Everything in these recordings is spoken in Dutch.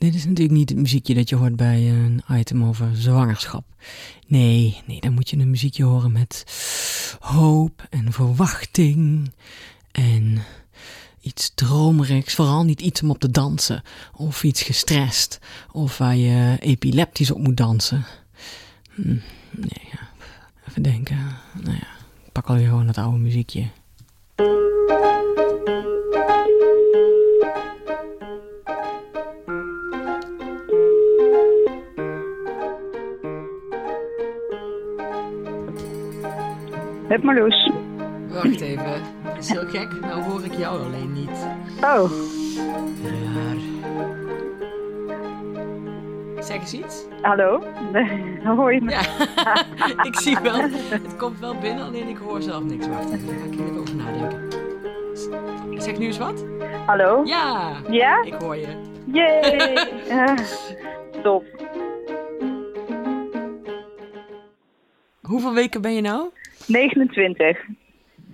Dit is natuurlijk niet het muziekje dat je hoort bij een item over zwangerschap. Nee, nee, dan moet je een muziekje horen met hoop en verwachting en iets dromerigs. Vooral niet iets om op te dansen of iets gestrest of waar je epileptisch op moet dansen. Hm, nee, ja. even denken. Nou ja, ik pak alweer gewoon het oude muziekje. Met Marloes. Wacht even. Dat is heel gek. Nou hoor ik jou alleen niet. Oh, Raar. Zeg eens iets. hallo? Nee, hoor je me? Ja, ik zie wel. Het komt wel binnen, alleen ik hoor zelf niks. Wacht even, daar ga ik even over nadenken. Zeg nu eens wat? Hallo? Ja, Ja? ik hoor je. Yay! Top. Hoeveel weken ben je nou? 29.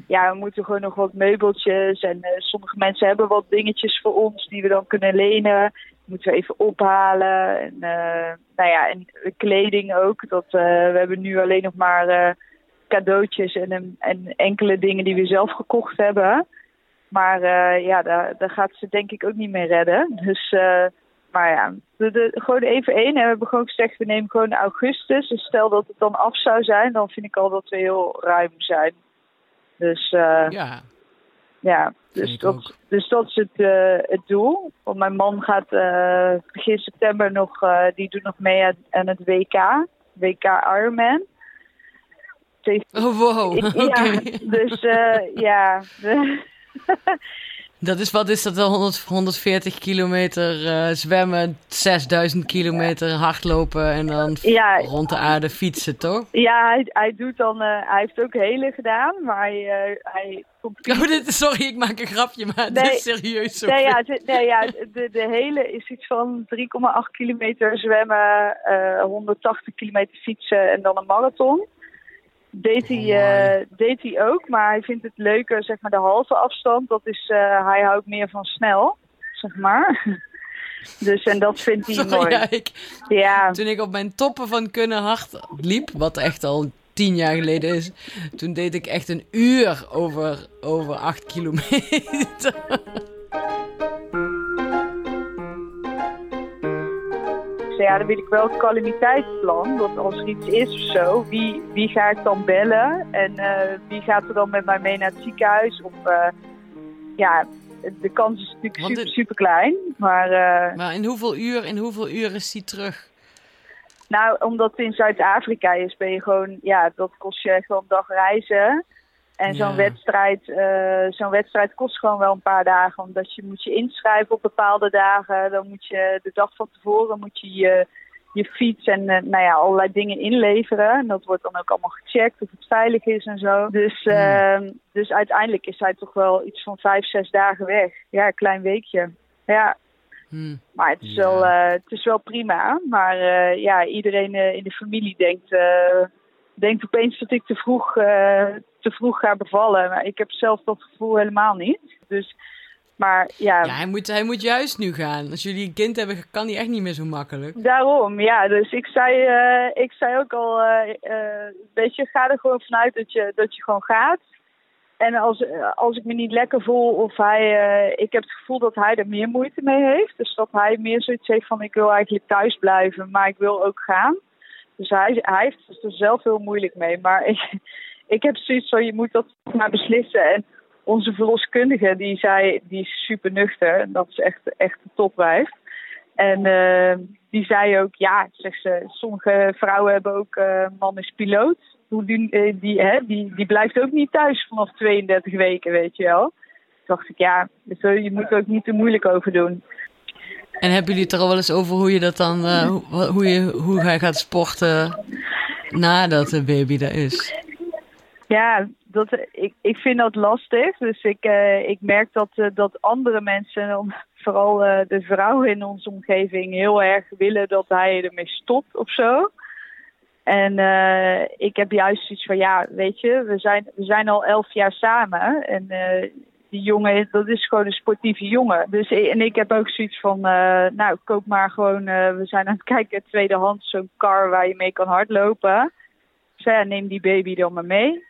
Ja, we moeten gewoon nog wat meubeltjes. En eh, sommige mensen hebben wat dingetjes voor ons die we dan kunnen lenen. Moeten we even ophalen. En, eh, nou ja, en kleding ook. Dat, eh, we hebben nu alleen nog maar cadeautjes en, en enkele dingen die we zelf gekocht hebben. Maar ja, daar, daar gaat ze denk ik ook niet mee redden. Dus, maar ja, de, de- gewoon even één. En we hebben gewoon gezegd, we nemen gewoon augustus. Dus stel dat het dan af zou zijn, dan vind ik al dat we heel ruim zijn. Dus eh, Ja, ja, dus ik dat, dus dat is het, eh, het doel. Want mijn man gaat eh, begin september nog, die doet nog mee aan, aan het WK. WK Ironman. Oh, wow. Ja, dus ja. Dat is, wat is dat dan? 100, 140 kilometer eh, zwemmen, 6000 kilometer hardlopen en dan Ja. rond de aarde fietsen, toch? ja, hij, hij doet dan, eh, hij heeft ook hele gedaan, maar hij, eh, hij komt Oh, dit, sorry, ik maak een grapje, maar het Nee. is serieus zo. Nee, ja, nee, ja de, de hele is iets van 3,8 kilometer zwemmen, eh 180 kilometer fietsen en dan een marathon. Deed hij, eh, deed hij ook, maar hij vindt het leuker, zeg maar, de halve afstand. Dat is, eh, hij houdt meer van snel, zeg maar. Dus, en dat vindt hij Sorry, mooi. ja, ik, Ja, toen ik op mijn toppen van kunnen hard liep, wat echt al tien jaar geleden is, toen deed ik echt een uur over, over acht kilometer. ja, dan wil ik wel het calamiteitsplan. Dat als er iets is of zo, wie, wie ga ik dan bellen? En eh, wie gaat er dan met mij mee naar het ziekenhuis? Of eh, ja, de kans is natuurlijk Want super, super klein. Maar eh, Maar in hoeveel uur, in hoeveel uur is die terug? nou, omdat het in Zuid-Afrika is, ben je gewoon, ja, dat kost je wel een dag reizen. En zo'n Ja. wedstrijd, eh, zo'n wedstrijd kost gewoon wel een paar dagen. Omdat je moet je inschrijven op bepaalde dagen. Dan moet je de dag van tevoren moet je je, je fiets en eh, nou ja, allerlei dingen inleveren. En dat wordt dan ook allemaal gecheckt of het veilig is en zo. Dus, Hmm. ehm, dus uiteindelijk is hij toch wel iets van vijf, zes dagen weg. Ja, een klein weekje. Ja, Hm. maar het is, Ja. wel, eh, het is wel prima. Maar ja, iedereen in de familie denkt, eh, denkt opeens dat ik te vroeg, eh, te vroeg ga bevallen. Maar ik heb zelf dat gevoel helemaal niet. Dus, maar ja, Ja, hij moet, hij moet juist nu gaan. Als jullie een kind hebben, kan hij echt niet meer zo makkelijk. daarom. Ja, dus ik zei, eh, ik zei ook al, eh weet je, ga er gewoon vanuit dat je, dat je gewoon gaat. En als, als ik me niet lekker voel of hij, ik heb het gevoel dat hij er meer moeite mee heeft. Dus dat hij meer zoiets heeft van ik wil eigenlijk thuis blijven, maar ik wil ook gaan. Dus hij, hij heeft er zelf heel moeilijk mee. Maar ik, heb zoiets van, je moet dat maar beslissen. En onze verloskundige, die zei, die is super nuchter. Dat is echt, echt een topwijf. En uh, die zei ook, ja, zegt ze, sommige vrouwen hebben ook, uh, man is piloot. Die, uh, die, hè, die, die blijft ook niet thuis vanaf 32 weken, weet je wel. Toen dacht ik, ja, je moet er ook niet te moeilijk over doen. En hebben jullie het er al wel eens over hoe je dat dan, hoe, hoe, je, hoe hij gaat sporten nadat de baby er is? Ja, dat, ik, ik vind dat lastig. Dus ik, uh, ik merk dat, uh, dat andere mensen, vooral de vrouwen in onze omgeving, heel erg willen dat hij ermee stopt of zo. En ik heb juist iets van, ja, weet je, we zijn, we zijn al elf jaar samen. En die jongen, dat is gewoon een sportieve jongen. Dus, en ik heb ook zoiets van, nou, koop maar gewoon, we zijn aan het kijken, tweedehands, zo'n car waar je mee kan hardlopen. Dus ja, neem die baby dan maar mee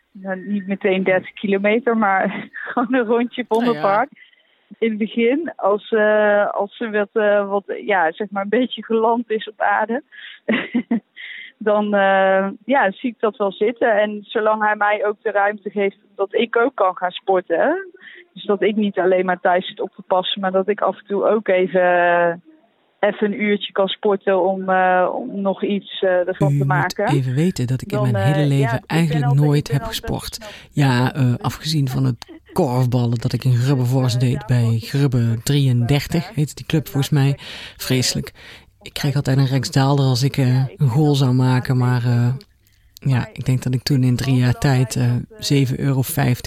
niet meteen 30 kilometer, maar gewoon een rondje Vondelpark. Ja, In het begin, als, uh, als ze wat, wat, ja, zeg maar een beetje geland is op aarde, dan uh, ja, zie ik dat wel zitten. En zolang hij mij ook de ruimte geeft dat ik ook kan gaan sporten. Dus dat ik niet alleen maar thuis zit op te passen, maar dat ik af en toe ook even even een uurtje kan sporten om, uh, om nog iets uh, ervan U te maken. Even weten dat ik in mijn hele leven ja, eigenlijk nooit heb gesport. Ja, afgezien van het korfballen dat ik in Grubbevorst deed bij Grubbe 33, heet die club volgens mij. Vreselijk. Ik kreeg altijd een Rijksdaalder als ik een goal zou maken, maar ja, ik denk dat ik toen in drie jaar tijd uh, 7,50 euro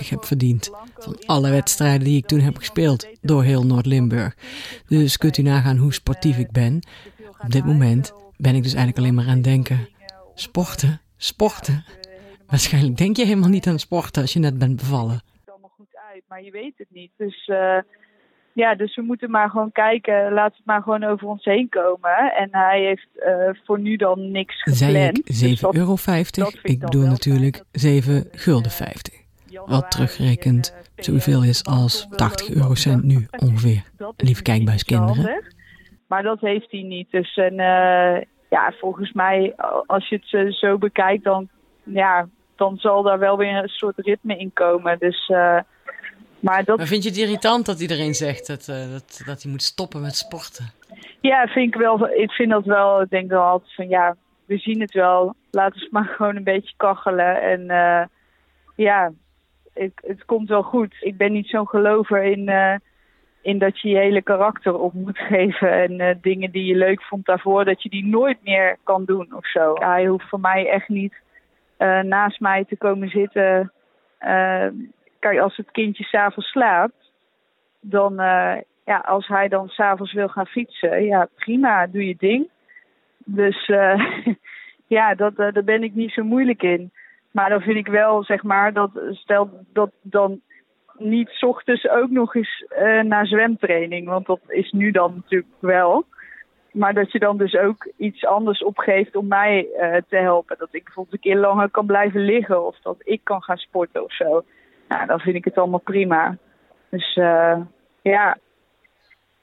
heb verdiend. Van alle wedstrijden die ik toen heb gespeeld door heel Noord-Limburg. Dus kunt u nagaan hoe sportief ik ben. Op dit moment ben ik dus eigenlijk alleen maar aan het denken: sporten, sporten. Waarschijnlijk denk je helemaal niet aan sporten als je net bent bevallen. Het allemaal goed uit, maar je weet het niet. Dus uh, ja, dus we moeten maar gewoon kijken. Laat het maar gewoon over ons heen komen. En hij heeft uh, voor nu dan niks gepland. Zei ik 7,50 dus euro? Ik bedoel natuurlijk 7 gulden 50. Wat teruggerekend zoveel is als 80 eurocent nu ongeveer. Lieve kijkbuiskinderen. Maar dat heeft hij niet. Dus en, uh, ja, volgens mij, als je het zo bekijkt, dan, ja, dan zal daar wel weer een soort ritme in komen. Dus... Uh, maar, dat... maar vind je het irritant dat iedereen zegt dat, uh, dat, dat hij moet stoppen met sporten? Ja, vind ik wel. Ik vind dat wel. Ik denk wel altijd van ja, we zien het wel. Laten we maar gewoon een beetje kachelen. En uh, ja, het, het komt wel goed. Ik ben niet zo'n gelover in, uh, in dat je je hele karakter op moet geven. En dingen die je leuk vond daarvoor, dat je die nooit meer kan doen of zo. Hij hoeft voor mij echt niet naast mij te komen zitten kijk, als het kindje s'avonds slaapt, dan, uh, ja, als hij dan s'avonds wil gaan fietsen, ja, prima, doe je ding. Dus uh, ja, dat, uh, daar ben ik niet zo moeilijk in. Maar dan vind ik wel, zeg maar, dat stel dat dan niet s ochtends ook nog eens naar zwemtraining, want dat is nu dan natuurlijk wel. Maar dat je dan dus ook iets anders opgeeft om mij te helpen. Dat ik bijvoorbeeld een keer langer kan blijven liggen of dat ik kan gaan sporten of zo nou, dan vind ik het allemaal prima. Dus uh, ja,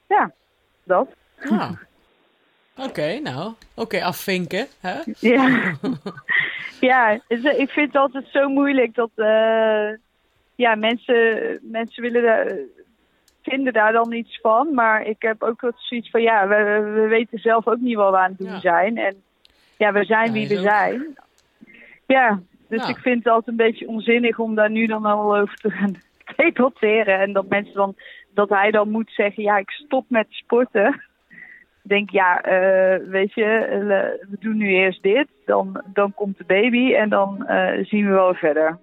ja, dat. Ah. Oké, okay, nou, oké, okay, afvinken. Hè? Ja. ja, ik vind het altijd zo moeilijk dat uh, ja, mensen, mensen willen daar, vinden daar dan iets van. Maar ik heb ook wat zoiets van, ja, we, we weten zelf ook niet wat we aan het doen ja. zijn. En ja, we zijn ja, wie we ook... zijn. Ja, dus nou. ik vind het altijd een beetje onzinnig om daar nu dan al over te gaan debatteren. En dat mensen dan, dat hij dan moet zeggen, ja, ik stop met sporten. Ik denk, ja, uh, weet je, uh, we doen nu eerst dit, dan, dan komt de baby en dan uh, zien we wel verder.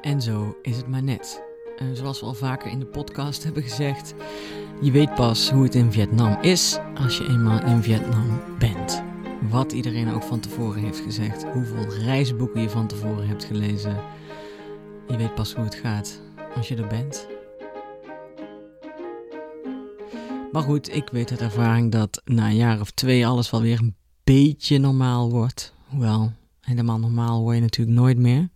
En zo is het maar net. zoals we al vaker in de podcast hebben gezegd, je weet pas hoe het in Vietnam is als je eenmaal in Vietnam bent. Wat iedereen ook van tevoren heeft gezegd. Hoeveel reisboeken je van tevoren hebt gelezen. Je weet pas hoe het gaat als je er bent. Maar goed, ik weet uit ervaring dat na een jaar of twee alles wel weer een beetje normaal wordt. Hoewel, helemaal normaal word je natuurlijk nooit meer.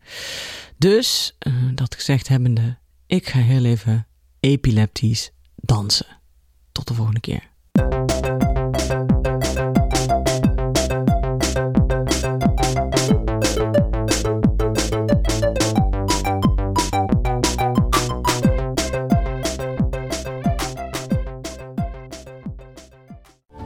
Dus, uh, dat gezegd hebbende, ik ga heel even epileptisch dansen. Tot de volgende keer.